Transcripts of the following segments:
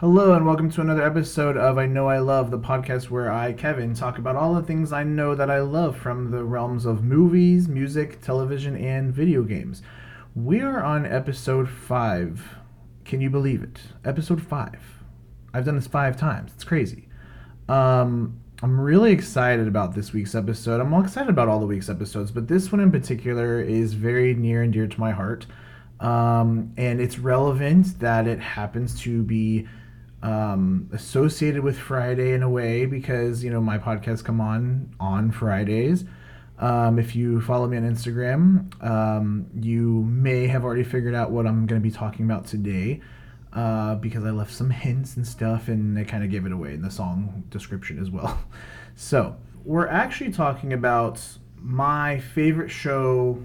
Hello, and welcome to another episode of I Know I Love, the podcast where I, Kevin, talk about all the things I know that I love from the realms of movies, music, television, and video games. We are on episode five. Can you believe it? Episode five. I've done this five times. It's crazy. Um, I'm really excited about this week's episode. I'm all excited about all the week's episodes, but this one in particular is very near and dear to my heart. Um, and it's relevant that it happens to be um, associated with Friday in a way because you know my podcasts come on on Fridays. Um, if you follow me on Instagram, um, you may have already figured out what I'm going to be talking about today uh, because I left some hints and stuff and I kind of gave it away in the song description as well. So, we're actually talking about my favorite show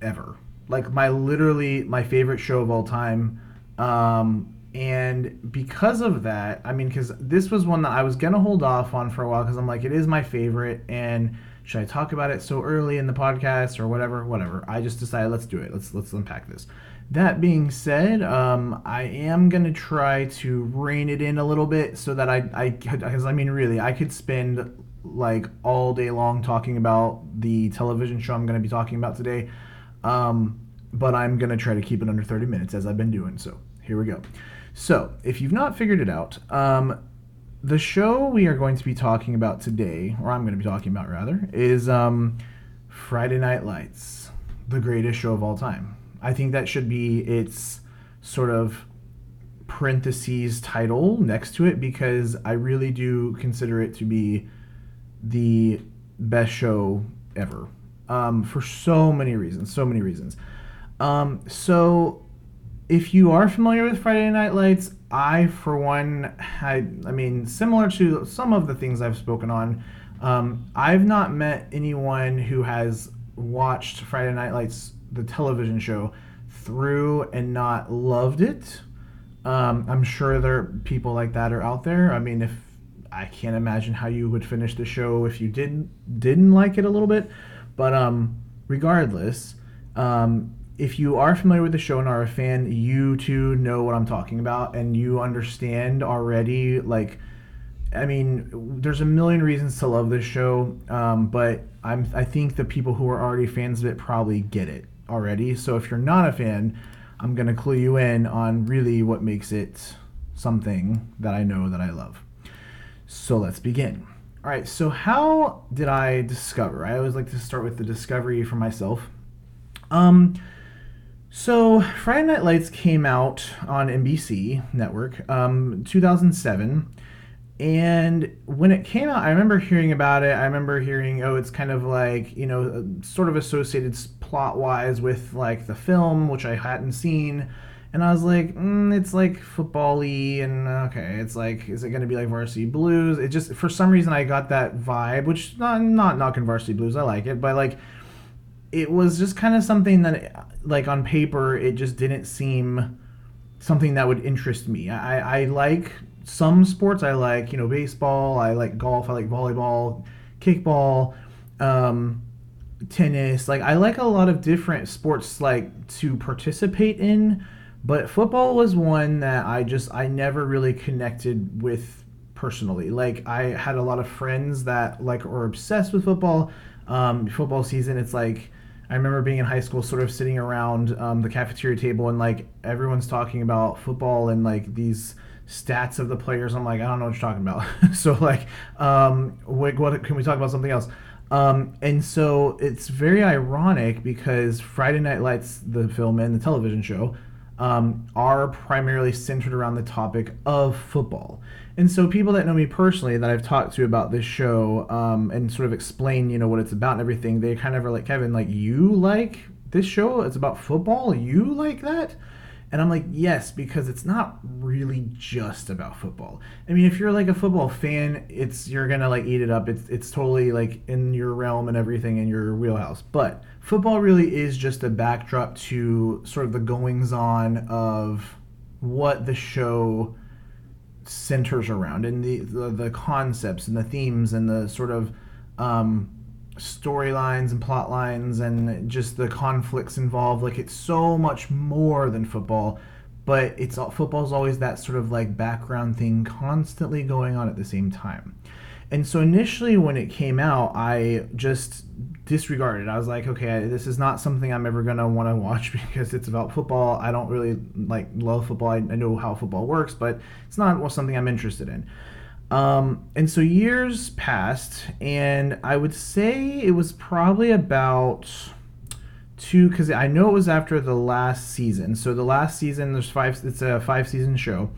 ever. Like, my literally my favorite show of all time. Um, and because of that, I mean, because this was one that I was gonna hold off on for a while because I'm like, it is my favorite, and should I talk about it so early in the podcast or whatever? Whatever. I just decided let's do it. Let's let's unpack this. That being said, um, I am gonna try to rein it in a little bit so that I I because I mean really I could spend like all day long talking about the television show I'm gonna be talking about today, um, but I'm gonna try to keep it under 30 minutes as I've been doing. So here we go. So, if you've not figured it out, um, the show we are going to be talking about today, or I'm going to be talking about rather, is um, Friday Night Lights, the greatest show of all time. I think that should be its sort of parentheses title next to it because I really do consider it to be the best show ever um, for so many reasons. So many reasons. Um, so if you are familiar with Friday Night Lights, I, for one, I, I mean, similar to some of the things I've spoken on, um, I've not met anyone who has watched Friday Night Lights, the television show, through and not loved it. Um, I'm sure there are people like that are out there. I mean, if I can't imagine how you would finish the show if you didn't didn't like it a little bit, but um, regardless, um, if you are familiar with the show and are a fan, you too know what I'm talking about, and you understand already. Like, I mean, there's a million reasons to love this show, um, but I'm I think the people who are already fans of it probably get it already. So if you're not a fan, I'm gonna clue you in on really what makes it something that I know that I love. So let's begin. All right. So how did I discover? I always like to start with the discovery for myself. Um so, Friday Night Lights came out on NBC network, um, 2007. And when it came out, I remember hearing about it. I remember hearing, oh, it's kind of like, you know, sort of associated plot wise with like the film, which I hadn't seen. And I was like, mm, it's like football y, and okay, it's like, is it going to be like Varsity Blues? It just, for some reason, I got that vibe, which not, not knocking Varsity Blues, I like it, but like, it was just kind of something that like on paper it just didn't seem something that would interest me. I i like some sports. I like you know baseball. I like golf. I like volleyball kickball um, tennis. Like i like a lot of different sports like to participate in. But football was one that i just i never really connected with personally. Like i had a lot of friends that like are obsessed with football. Um, football season it's like I remember being in high school, sort of sitting around um, the cafeteria table, and like everyone's talking about football and like these stats of the players. I'm like, I don't know what you're talking about. so like, um, what, what can we talk about something else? Um, and so it's very ironic because Friday Night Lights, the film and the television show, um, are primarily centered around the topic of football. And so people that know me personally that I've talked to about this show um, and sort of explain, you know, what it's about and everything, they kind of are like, Kevin, like you like this show? It's about football? You like that? And I'm like, yes, because it's not really just about football. I mean, if you're like a football fan, it's you're gonna like eat it up. It's it's totally like in your realm and everything in your wheelhouse. But football really is just a backdrop to sort of the goings on of what the show centers around and the, the, the concepts and the themes and the sort of um, storylines and plot lines and just the conflicts involved like it's so much more than football but it's football's always that sort of like background thing constantly going on at the same time. And so initially when it came out, I just disregarded. I was like, okay, this is not something I'm ever gonna want to watch because it's about football. I don't really like love football. I know how football works, but it's not something I'm interested in. Um, and so years passed, and I would say it was probably about two because I know it was after the last season. So the last season, there's five. It's a five season show.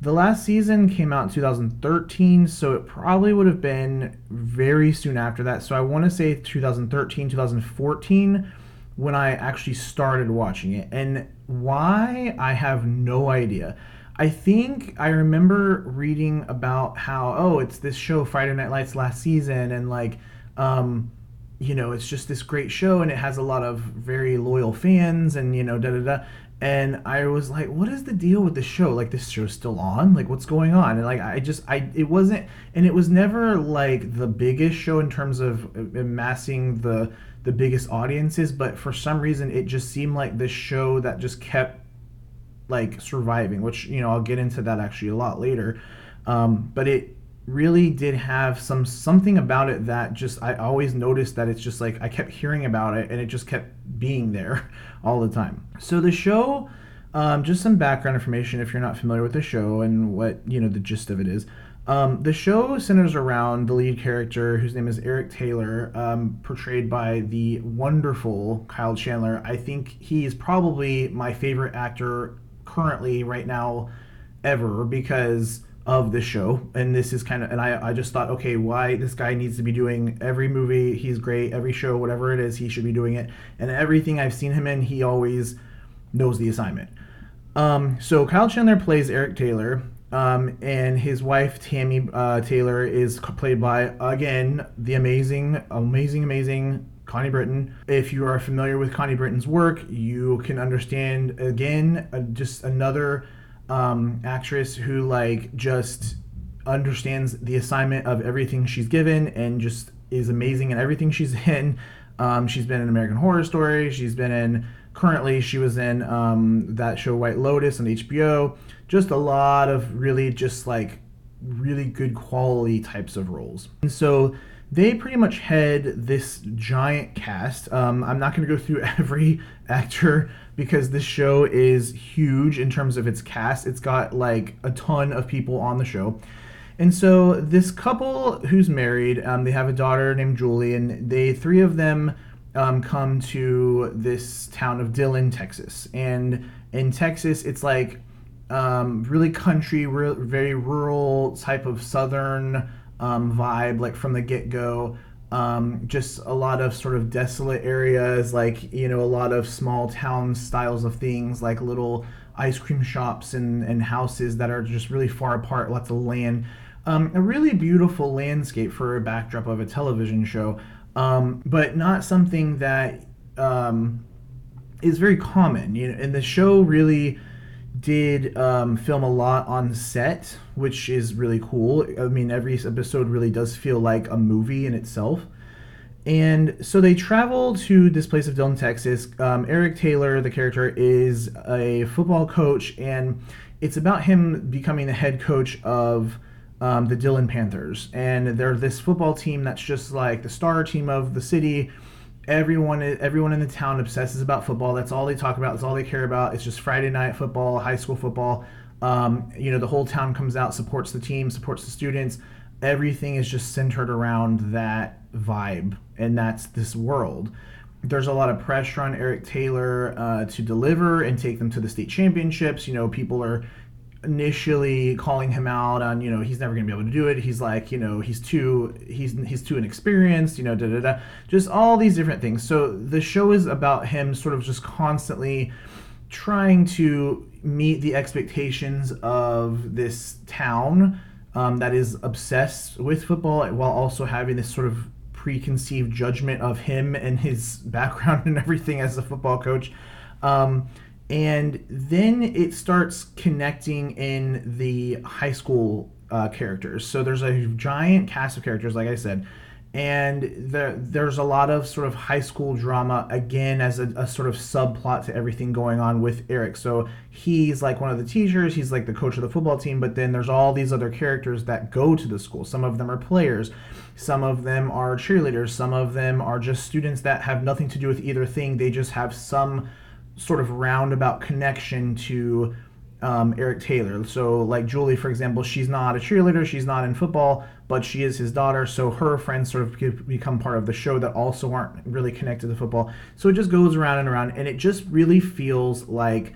The last season came out in 2013, so it probably would have been very soon after that. So I want to say 2013, 2014 when I actually started watching it. And why, I have no idea. I think I remember reading about how, oh, it's this show, Friday Night Lights last season, and like, um, you know, it's just this great show and it has a lot of very loyal fans and, you know, da da da and I was like, "What is the deal with the show? Like, this show's still on? Like, what's going on?" And like, I just, I, it wasn't, and it was never like the biggest show in terms of amassing the the biggest audiences, but for some reason, it just seemed like this show that just kept like surviving. Which you know, I'll get into that actually a lot later. Um, but it really did have some something about it that just I always noticed that it's just like I kept hearing about it and it just kept being there all the time. So the show, um, just some background information if you're not familiar with the show and what you know the gist of it is. Um, the show centers around the lead character, whose name is Eric Taylor, um, portrayed by the wonderful Kyle Chandler. I think he is probably my favorite actor currently right now ever because of the show. And this is kind of and I, I just thought okay why this guy needs to be doing every movie he's great every show whatever it is he should be doing it. And everything i've seen him in he always knows the assignment. Um, so kyle chandler plays eric taylor um, and his wife tammy uh, taylor is played by again the amazing amazing amazing Connie Britton. If you are familiar with Connie Britton's work, you can understand again uh, just another um, actress who like just understands the assignment of everything she's given and just is amazing in everything she's in. Um, she's been in American Horror Story. She's been in currently she was in um, that show White Lotus on HBO. Just a lot of really just like really good quality types of roles. And so they pretty much had this giant cast. Um, I'm not going to go through every actor because this show is huge in terms of its cast. It's got like a ton of people on the show. And so this couple who's married, um, they have a daughter named Julie, and they three of them um, come to this town of Dillon, Texas. And in Texas, it's like um, really country, re- very rural type of southern um, vibe, like from the get go. Um, just a lot of sort of desolate areas, like you know, a lot of small town styles of things, like little ice cream shops and, and houses that are just really far apart, lots of land. Um, a really beautiful landscape for a backdrop of a television show, um, but not something that um, is very common. You know, and the show really did um, film a lot on set, which is really cool. I mean, every episode really does feel like a movie in itself. And so they travel to this place of Dillon, Texas. Um, Eric Taylor, the character, is a football coach, and it's about him becoming the head coach of um, the Dillon Panthers. And they're this football team that's just like the star team of the city everyone everyone in the town obsesses about football. That's all they talk about. That's all they care about. It's just Friday night football, high school football. Um, you know, the whole town comes out, supports the team, supports the students. Everything is just centered around that vibe, and that's this world. There's a lot of pressure on Eric Taylor uh, to deliver and take them to the state championships. You know, people are initially calling him out on you know he's never going to be able to do it. He's like you know he's too he's he's too inexperienced you know da da da. Just all these different things. So the show is about him sort of just constantly trying to meet the expectations of this town um, that is obsessed with football while also having this sort of preconceived judgment of him and his background and everything as a football coach. Um, and then it starts connecting in the high school uh, characters. So there's a giant cast of characters, like I said, and there, there's a lot of sort of high school drama again as a, a, sort of subplot to everything going on with Eric. So he's like one of the teachers, he's like the coach of the football team, but then there's all these other characters that go to the school. Some of them are players, some of them are cheerleaders, some of them are just students that have nothing to do with either thing. They just have some sort of roundabout connection to um, Eric Taylor. So, like Julie, for example, she's not a cheerleader, she's not in football, but she is his daughter. So, her friends sort of become part of the show that also aren't really connected to football. So, it just goes around and around, and it just really feels like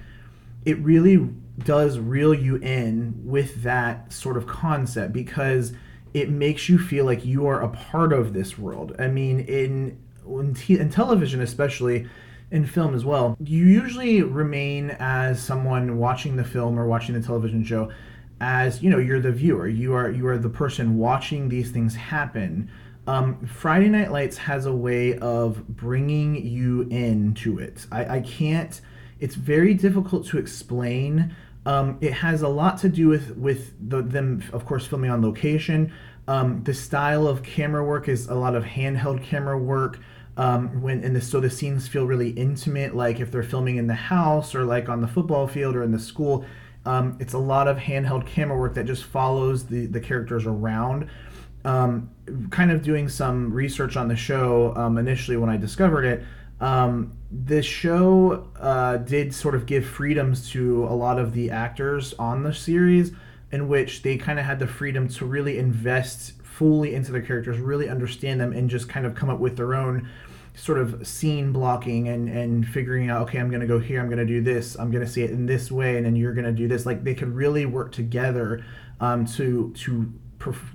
it really does reel you in with that sort of concept because it makes you feel like you are a part of this world. I mean, in in, in television, especially in film as well, you usually remain as someone watching the film or watching the television show as you know you're the viewer. You are you are the person watching these things happen. Um, friday night lights has a way of bringing you into it. I, I can't it's very difficult to explain. Um, it has a lot to do with with the, them of course filming on location. Um, the style of camera work is a lot of handheld camera work um, when and the, so the scenes feel really intimate like if they're filming in the house or like on the football field or in the school um, it's a lot of handheld camera work that just follows the the characters around. Um, kind of doing some research on the show um, initially when i discovered it um, the show uh, did sort of give freedoms to a lot of the actors on the series in which they kind of had the freedom to really invest fully into their characters really understand them and just kind of come up with their own sort of scene blocking and and figuring out okay i'm going to go here i'm going to do this i'm going to see it in this way and then you're going to do this. Like they could really work together um, to to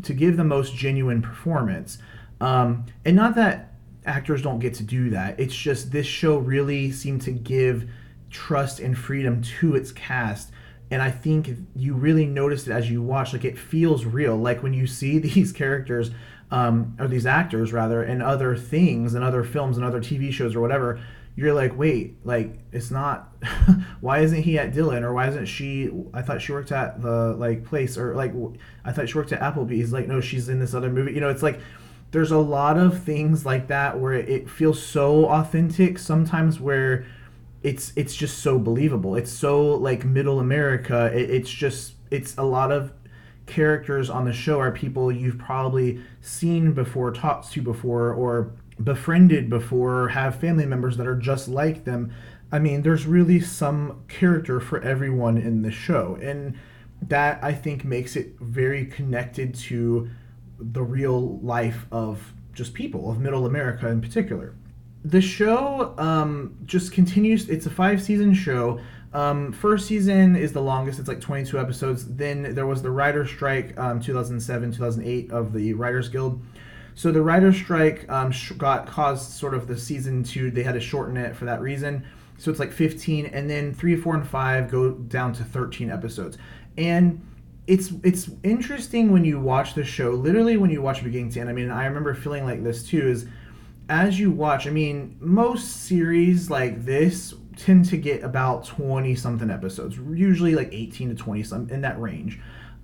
to give the most genuine performance. Um, and not that actors don't get to do that. It's just this show really seemed to give trust and freedom to its cast and i think you really notice it as you watch like it feels real like when you see these characters um, or these actors rather, in other things and other films and other TV shows or whatever, you're like, wait, like it's not. why isn't he at Dillon or why isn't she? I thought she worked at the like place or like I thought she worked at Applebee's. Like no, she's in this other movie. You know, it's like there's a lot of things like that where it feels so authentic sometimes where it's it's just so believable it's so like middle america it, it's just it's a lot of characters on the show are people you've probably seen before, talked to before, or befriended before, or have family members that are just like them. I mean, there's really some character for everyone in the show. And that I think makes it very connected to the real life of just people, of middle America in particular. The show um, just continues, it's a five season show. Um, first season is the longest; it's like 22 episodes. Then there was the writer strike, um, 2007, 2008 of the Writers Guild. So the writer strike um, sh- got caused sort of the season two. They had to shorten it for that reason. So it's like 15, and then three, four, and five go down to 13 episodes. And it's it's interesting when you watch the show. Literally, when you watch beginning to end. I mean, I remember feeling like this too. Is as you watch, I mean, most series like this tend to get about 20 something episodes, usually like 18 to 20 some in that range.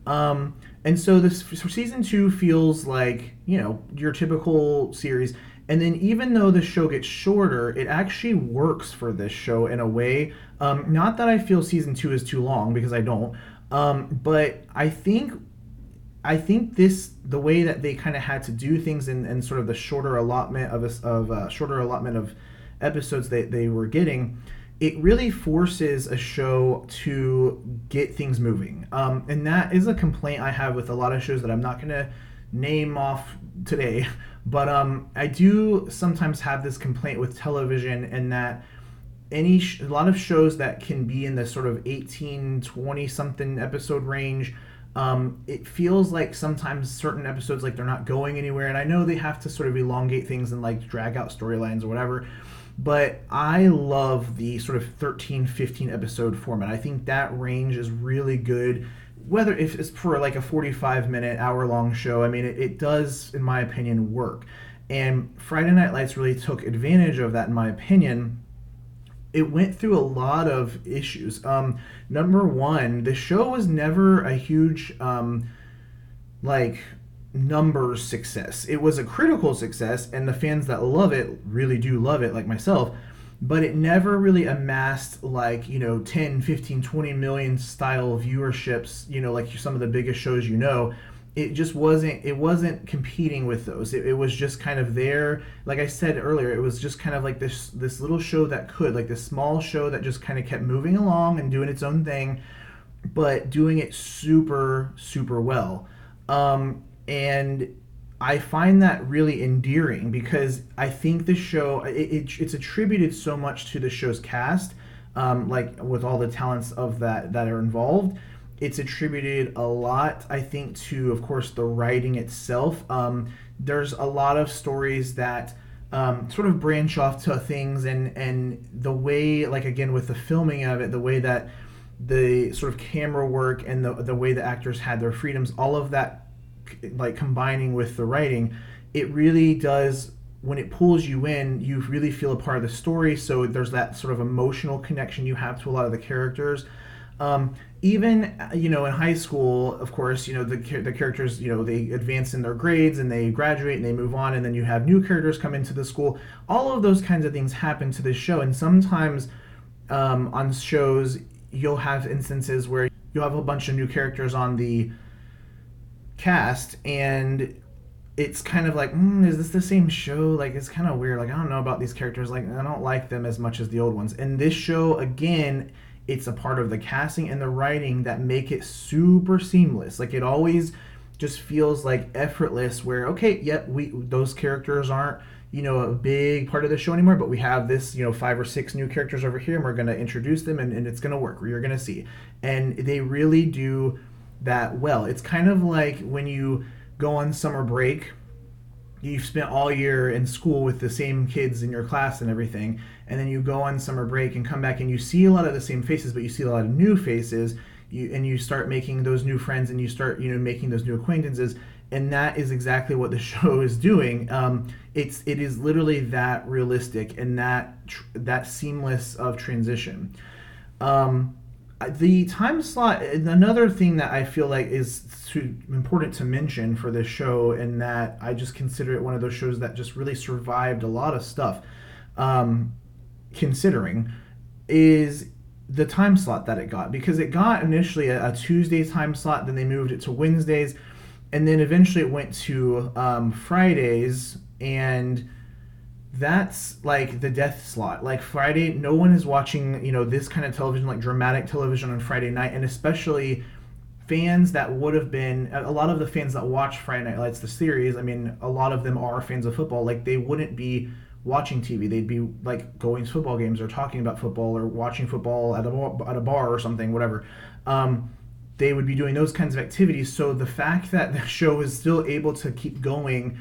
Um, and so this season two feels like, you know, your typical series. And then even though the show gets shorter, it actually works for this show in a way. Um, not that I feel season two is too long because I don't. Um, but I think I think this the way that they kind of had to do things in, in sort of the shorter allotment of a, of uh, shorter allotment of episodes that they were getting it really forces a show to get things moving. Um, and that is a complaint I have with a lot of shows that I'm not going to name off today. But um, I do sometimes have this complaint with television and that any sh- a lot of shows that can be in the sort of 18 20 something episode range um, it feels like sometimes certain episodes like they're not going anywhere and i know they have to sort of elongate things and like drag out storylines or whatever but I love the sort of 13, 15 episode format. I think that range is really good. Whether if it's for like a 45 minute, hour long show, I mean, it, it does, in my opinion, work. And Friday Night Lights really took advantage of that, in my opinion. It went through a lot of issues. Um, number one, the show was never a huge, um, like, numbers success. It was a critical success, and the fans that love it really do love it, like myself. But it never really amassed like, you know, 10, 15, 20 million style viewerships, you know, like some of the biggest shows you know. It just wasn't it wasn't competing with those. It, it was just kind of there. Like I said earlier, it was just kind of like this this little show that could, like this small show that just kind of kept moving along and doing its own thing, but doing it super, super well. Um, and I find that really endearing because I think the show it, it, it's attributed so much to the show's cast, um, like with all the talents of that that are involved. It's attributed a lot, I think, to of course the writing itself. Um, there's a lot of stories that um, sort of branch off to things, and and the way, like again with the filming of it, the way that the sort of camera work and the the way the actors had their freedoms, all of that like combining with the writing, it really does when it pulls you in, you really feel a part of the story. So there's that sort of emotional connection you have to a lot of the characters. Um, even you know in high school, of course, you know the the characters you know they advance in their grades and they graduate and they move on, and then you have new characters come into the school. All of those kinds of things happen to this show, and sometimes um, on shows you'll have instances where you'll have a bunch of new characters on the cast and it's kind of like mm, is this the same show? Like it's kind of weird. Like i don't know about these characters. Like i don't like them as much as the old ones. And this show again it's a part of the casting and the writing that make it super seamless like it always just feels like effortless where okay yep we those characters aren't you know a big part of the show anymore but we have this you know five or six new characters over here and we're going to introduce them and, and it's going to work you're going to see and they really do that well. It's kind of like when you go on summer break, you've spent all year in school with the same kids in your class and everything, and then you go on summer break and come back and you see a lot of the same faces, but you see a lot of new faces. You, and you start making those new friends and you start you know making those new acquaintances and that is exactly what the show is doing um, it's it is literally that realistic and that tr- that seamless of transition um, the time slot another thing that i feel like is too important to mention for this show and that i just consider it one of those shows that just really survived a lot of stuff um, considering is the time slot that it got because it got initially a, a tuesday time slot then they moved it to wednesdays and then eventually it went to um, fridays and that's like the death slot. Like Friday, no one is watching, you know, this kind of television, like dramatic television on Friday night, and especially fans that would have been a lot of the fans that watch Friday Night Lights, the series. I mean, a lot of them are fans of football. Like they wouldn't be watching TV; they'd be like going to football games or talking about football or watching football at a at a bar or something, whatever. Um, they would be doing those kinds of activities. So the fact that the show is still able to keep going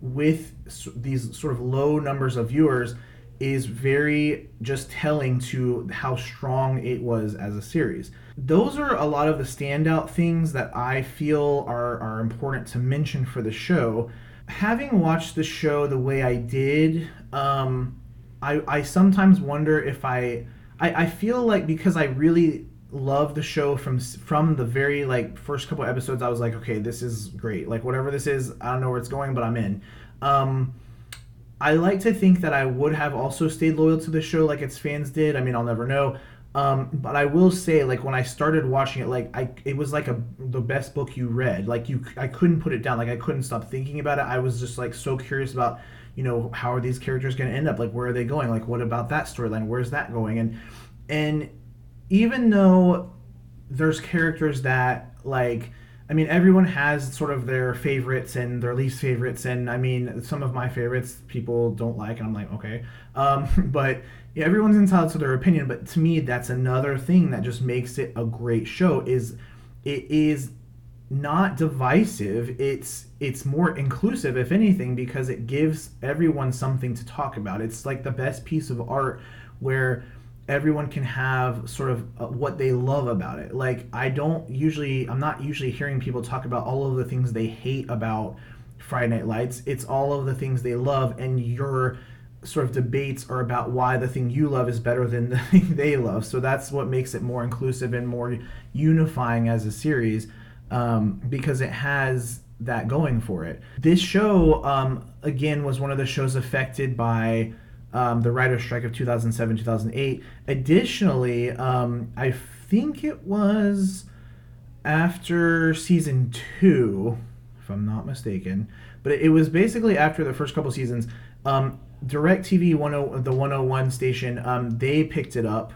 with these sort of low numbers of viewers is very just telling to how strong it was as a series. Those are a lot of the standout things that I feel are, are important to mention for the show. Having watched the show the way I did, um, I, I sometimes wonder if I, I, I feel like because I really love the show from from the very like first couple episodes i was like okay this is great. Like whatever this is i don't know where it's going but i'm in. Um i like to think that i would have also stayed loyal to the show like its fans did. I mean i'll never know um, but I will say, like when I started watching it, like I, it was like a the best book you read. Like you, I couldn't put it down. Like I couldn't stop thinking about it. I was just like so curious about, you know, how are these characters going to end up? Like where are they going? Like what about that storyline? Where's that going? And and even though there's characters that like I mean, everyone has sort of their favorites and their least favorites, and I mean, some of my favorites people don't like, and I'm like, okay. Um, but yeah, everyone's entitled to their opinion. But to me, that's another thing that just makes it a great show. Is it is not divisive. It's it's more inclusive, if anything, because it gives everyone something to talk about. It's like the best piece of art where everyone can have sort of uh, what they love about it. Like I don't usually I'm not usually hearing people talk about all of the things they hate about Friday Night Lights. It's all of the things they love and your sort of debates are about why the thing you love is better than the thing they love. So that's what makes it more inclusive and more unifying as a series um, because it has that going for it. This show, um, again, was one of the shows affected by um, the writer's strike of 2007 2008. Additionally, um, I think it was after season two, if I'm not mistaken, but it was basically after the first couple seasons. Um, DirecTV 10, the 101 station, um, they picked it up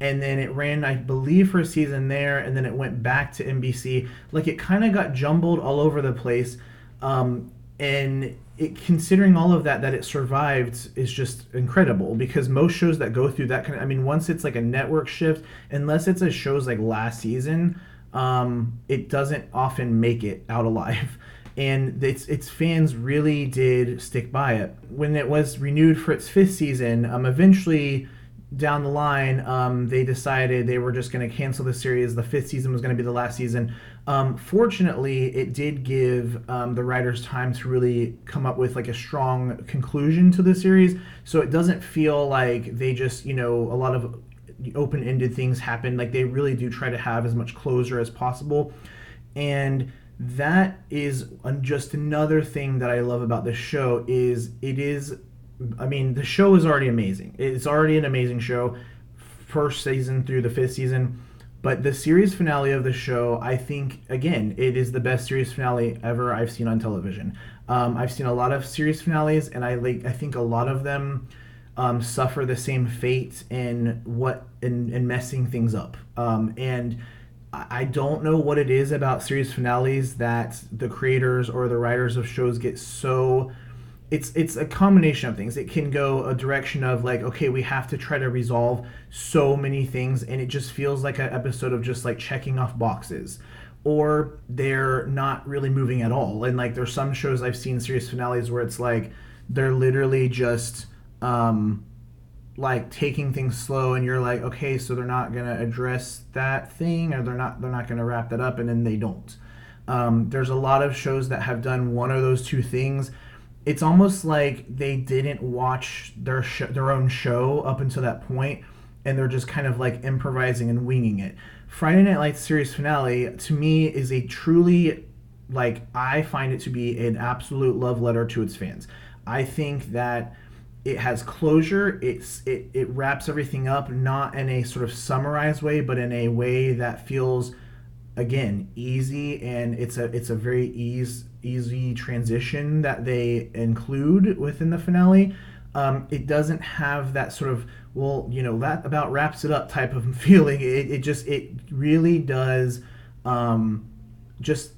and then it ran, I believe, for a season there, and then it went back to NBC. Like it kind of got jumbled all over the place, um, and it, considering all of that, that it survived is just incredible because most shows that go through that kind of, I mean, once it's like a network shift, unless it's a show's like last season, um, it doesn't often make it out alive. And its its fans really did stick by it. When it was renewed for its fifth season, um, eventually down the line, um, they decided they were just going to cancel the series. The fifth season was going to be the last season. Um, fortunately, it did give um, the writers time to really come up with like a strong conclusion to the series. So it doesn't feel like they just, you know, a lot of open-ended things happen. Like they really do try to have as much closure as possible, and that is just another thing that I love about this show. Is it is I mean, the show is already amazing. It's already an amazing show, first season through the fifth season. But the series finale of the show, I think, again, it is the best series finale ever I've seen on television. Um, I've seen a lot of series finales, and I like. I think a lot of them um, suffer the same fate in what in, in messing things up. Um, and I don't know what it is about series finales that the creators or the writers of shows get so it's it's a combination of things. It can go a direction of like, okay, we have to try to resolve so many things, and it just feels like an episode of just like checking off boxes, or they're not really moving at all. And like, there's some shows I've seen series finales where it's like they're literally just um, like taking things slow, and you're like, okay, so they're not gonna address that thing, or they're not they're not gonna wrap that up, and then they don't. Um, there's a lot of shows that have done one of those two things it's almost like they didn't watch their sh- their own show up until that point and they're just kind of like improvising and winging it. Friday Night Lights series finale to me is a truly like I find it to be an absolute love letter to its fans. I think that it has closure. It's it, it wraps everything up not in a sort of summarized way, but in a way that feels again easy and it's a it's a very ease easy transition that they include within the finale. Um, it doesn't have that sort of well, you know, that about wraps it up type of feeling. It, it just it really does um, just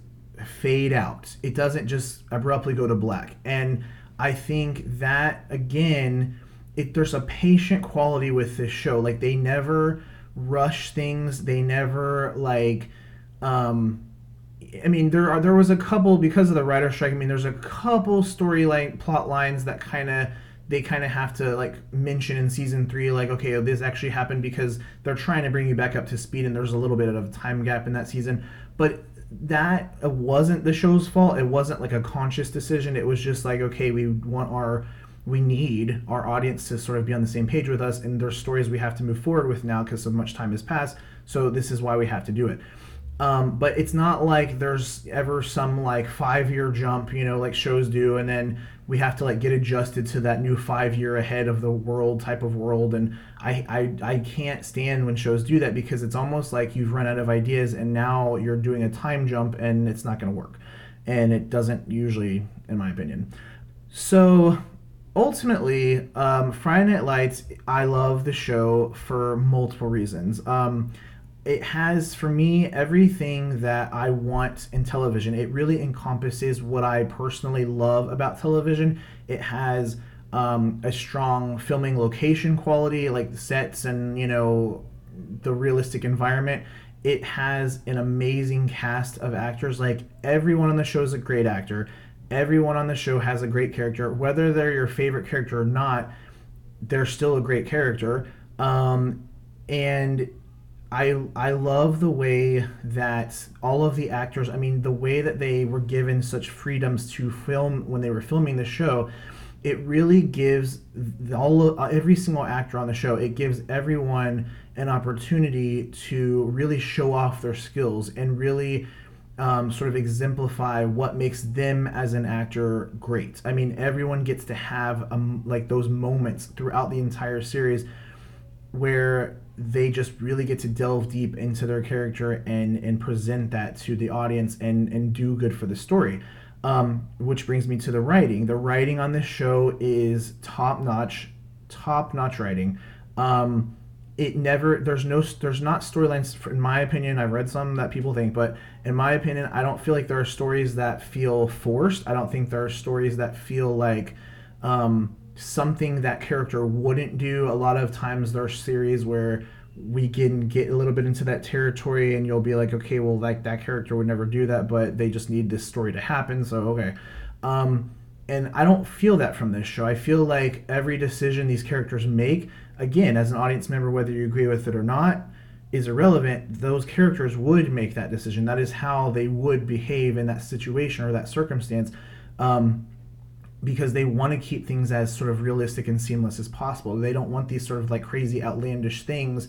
fade out. It doesn't just abruptly go to black. And I think that again, it there's a patient quality with this show. Like they never rush things. They never like um, I mean, there are there was a couple because of the writer strike. I mean, there's a couple storyline plot lines that kind of they kind of have to like mention in season three, like okay, this actually happened because they're trying to bring you back up to speed, and there's a little bit of a time gap in that season. But that wasn't the show's fault. It wasn't like a conscious decision. It was just like okay, we want our we need our audience to sort of be on the same page with us, and there's stories we have to move forward with now because so much time has passed. So this is why we have to do it. Um, but it's not like there's ever some like five year jump, you know, like shows do, and then we have to like get adjusted to that new five year ahead of the world type of world. And I, I I can't stand when shows do that because it's almost like you've run out of ideas and now you're doing a time jump and it's not going to work, and it doesn't usually, in my opinion. So ultimately, um, Friday Night Lights, I love the show for multiple reasons. Um, it has for me everything that I want in television. It really encompasses what I personally love about television. It has um, a strong filming location quality, like the sets and you know the realistic environment. It has an amazing cast of actors. Like everyone on the show is a great actor. Everyone on the show has a great character, whether they're your favorite character or not. They're still a great character. Um, and I I love the way that all of the actors, I mean, the way that they were given such freedoms to film when they were filming the show, it really gives all of, uh, every single actor on the show, it gives everyone an opportunity to really show off their skills and really um, sort of exemplify what makes them as an actor great. I mean, everyone gets to have um, like those moments throughout the entire series where they just really get to delve deep into their character and and present that to the audience and and do good for the story. Um, which brings me to the writing. The writing on this show is top notch, top notch writing. Um, it never there's no there's not storylines in my opinion i've read some that people think but in my opinion i don't feel like there are stories that feel forced i don't think there are stories that feel like um, something that character wouldn't do a lot of times there are series where we can get a little bit into that territory and you'll be like okay well like that character would never do that but they just need this story to happen so okay um, and i don't feel that from this show i feel like every decision these characters make again, as an audience member, whether you agree with it or not, is irrelevant. Those characters would make that decision. That is how they would behave in that situation or that circumstance. Um, because they want to keep things as sort of realistic and seamless as possible. They don't want these sort of like crazy, outlandish things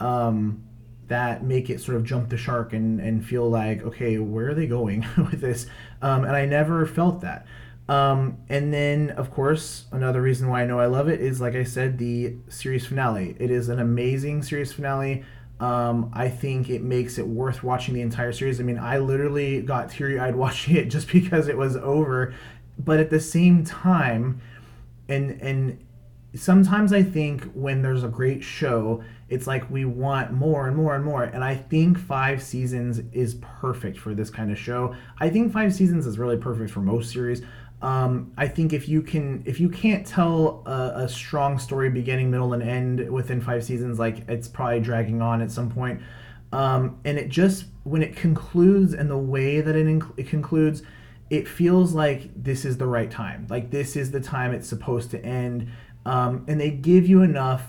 um, that make it sort of jump the shark and, and feel like, okay, where are they going with this? Um, and I never felt that. Um, and then, of course, another reason why I know I love it is, like I said, the series finale. It is an amazing series finale. Um, I think it makes it worth watching the entire series. I mean, I literally got teary eyed watching it just because it was over. But at the same time, and and sometimes I think when there's a great show, it's like we want more and more and more. And I think five seasons is perfect for this kind of show. I think five seasons is really perfect for most series. Um, I think if you can, if you can't tell a, a, strong story beginning, middle, and end within five seasons, like it's probably dragging on at some point. Um, and it just when it concludes and the way that it, inc- it concludes, it feels like this is the right time. Like this is the time it's supposed to end. Um, and they give you enough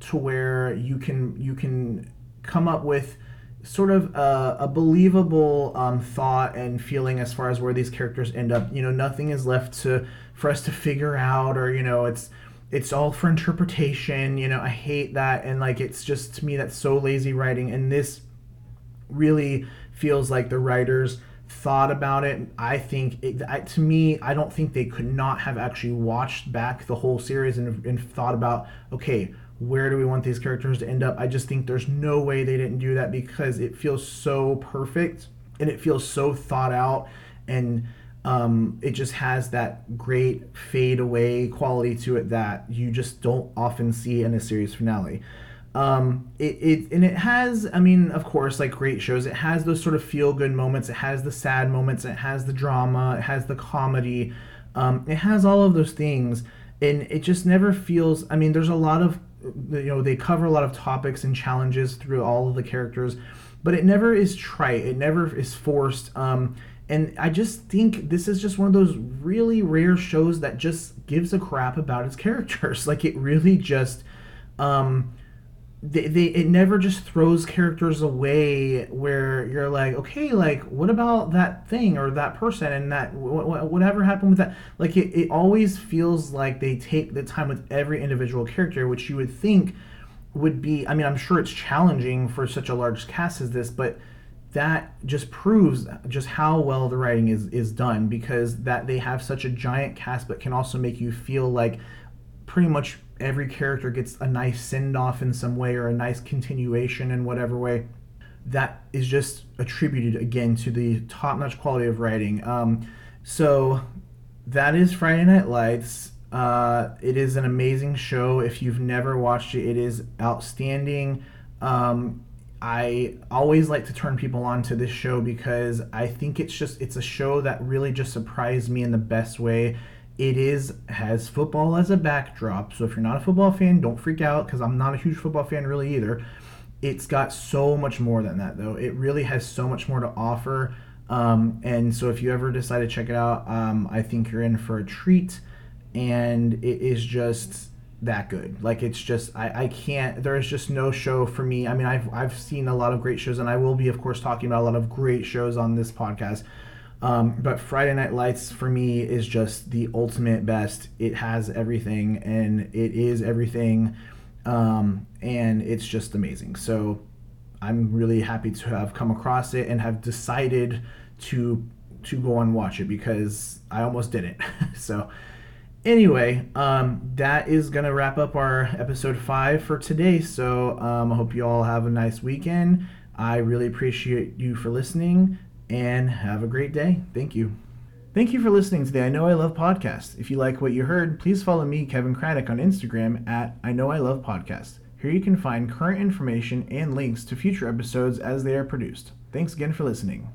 to where you can you can come up with sort of a, a believable um, thought and feeling as far as where these characters end up. You know, nothing is left to for us to figure out, or you know, it's it's all for interpretation. You know, I hate that, and like it's just to me that's so lazy writing. And this really feels like the writers thought about it. I think it, I, to me, I don't think they could not have actually watched back the whole series and, and thought about okay where do we want these characters to end up? I just think there's no way they didn't do that because it feels so perfect and it feels so thought out and um, it just has that great fade away quality to it that you just don't often see in a series finale. Um, it, it and it has, I mean, of course, like great shows, it has those sort of feel good moments. It has the sad moments. It has the drama. It has the comedy. Um, it has all of those things, and it just never feels. I mean, there's a lot of you know they cover a lot of topics and challenges through all of the characters but it never is trite it never is forced um, and i just think this is just one of those really rare shows that just gives a crap about its characters like it really just um, they, they it never just throws characters away where you're like okay like what about that thing or that person and that wh- whatever happened with that? Like it, it always feels like they take the time with every individual character which you would think would be i mean i'm sure it's challenging for such a large cast as this but that just proves just how well the writing is is done because that they have such a giant cast but can also make you feel like pretty much every character gets a nice send off in some way or a nice continuation in whatever way. That is just attributed again to the top notch quality of writing. Um, so that is Friday Night Lights. Uh, it is an amazing show. If you've never watched it, it is outstanding. Um, I always like to turn people on to this show because I think it's just it's a show that really just surprised me in the best way it is has football as a backdrop. So if you're not a football fan, don't freak out because I'm not a huge football fan really either. It's got so much more than that though. It really has so much more to offer. Um, and so if you ever decide to check it out, um, I think you're in for a treat. And it is just that good. Like it's just I, I can't there is just no show for me. I mean I've I've seen a lot of great shows and I will be of course talking about a lot of great shows on this podcast. Um, but Friday Night Lights for me is just the ultimate best. It has everything and it is everything. Um, and it's just amazing. So I'm really happy to have come across it and have decided to to go and watch it because I almost didn't. so anyway, um, that is gonna wrap up our episode five for today. So um, I hope you all have a nice weekend. I really appreciate you for listening and have a great day. Thank you. Thank you for listening to the I Know I Love podcast. If you like what you heard, please follow me, Kevin Craddock, on Instagram at I Know I Love Podcast. Here you can find current information and links to future episodes as they are produced. Thanks again for listening.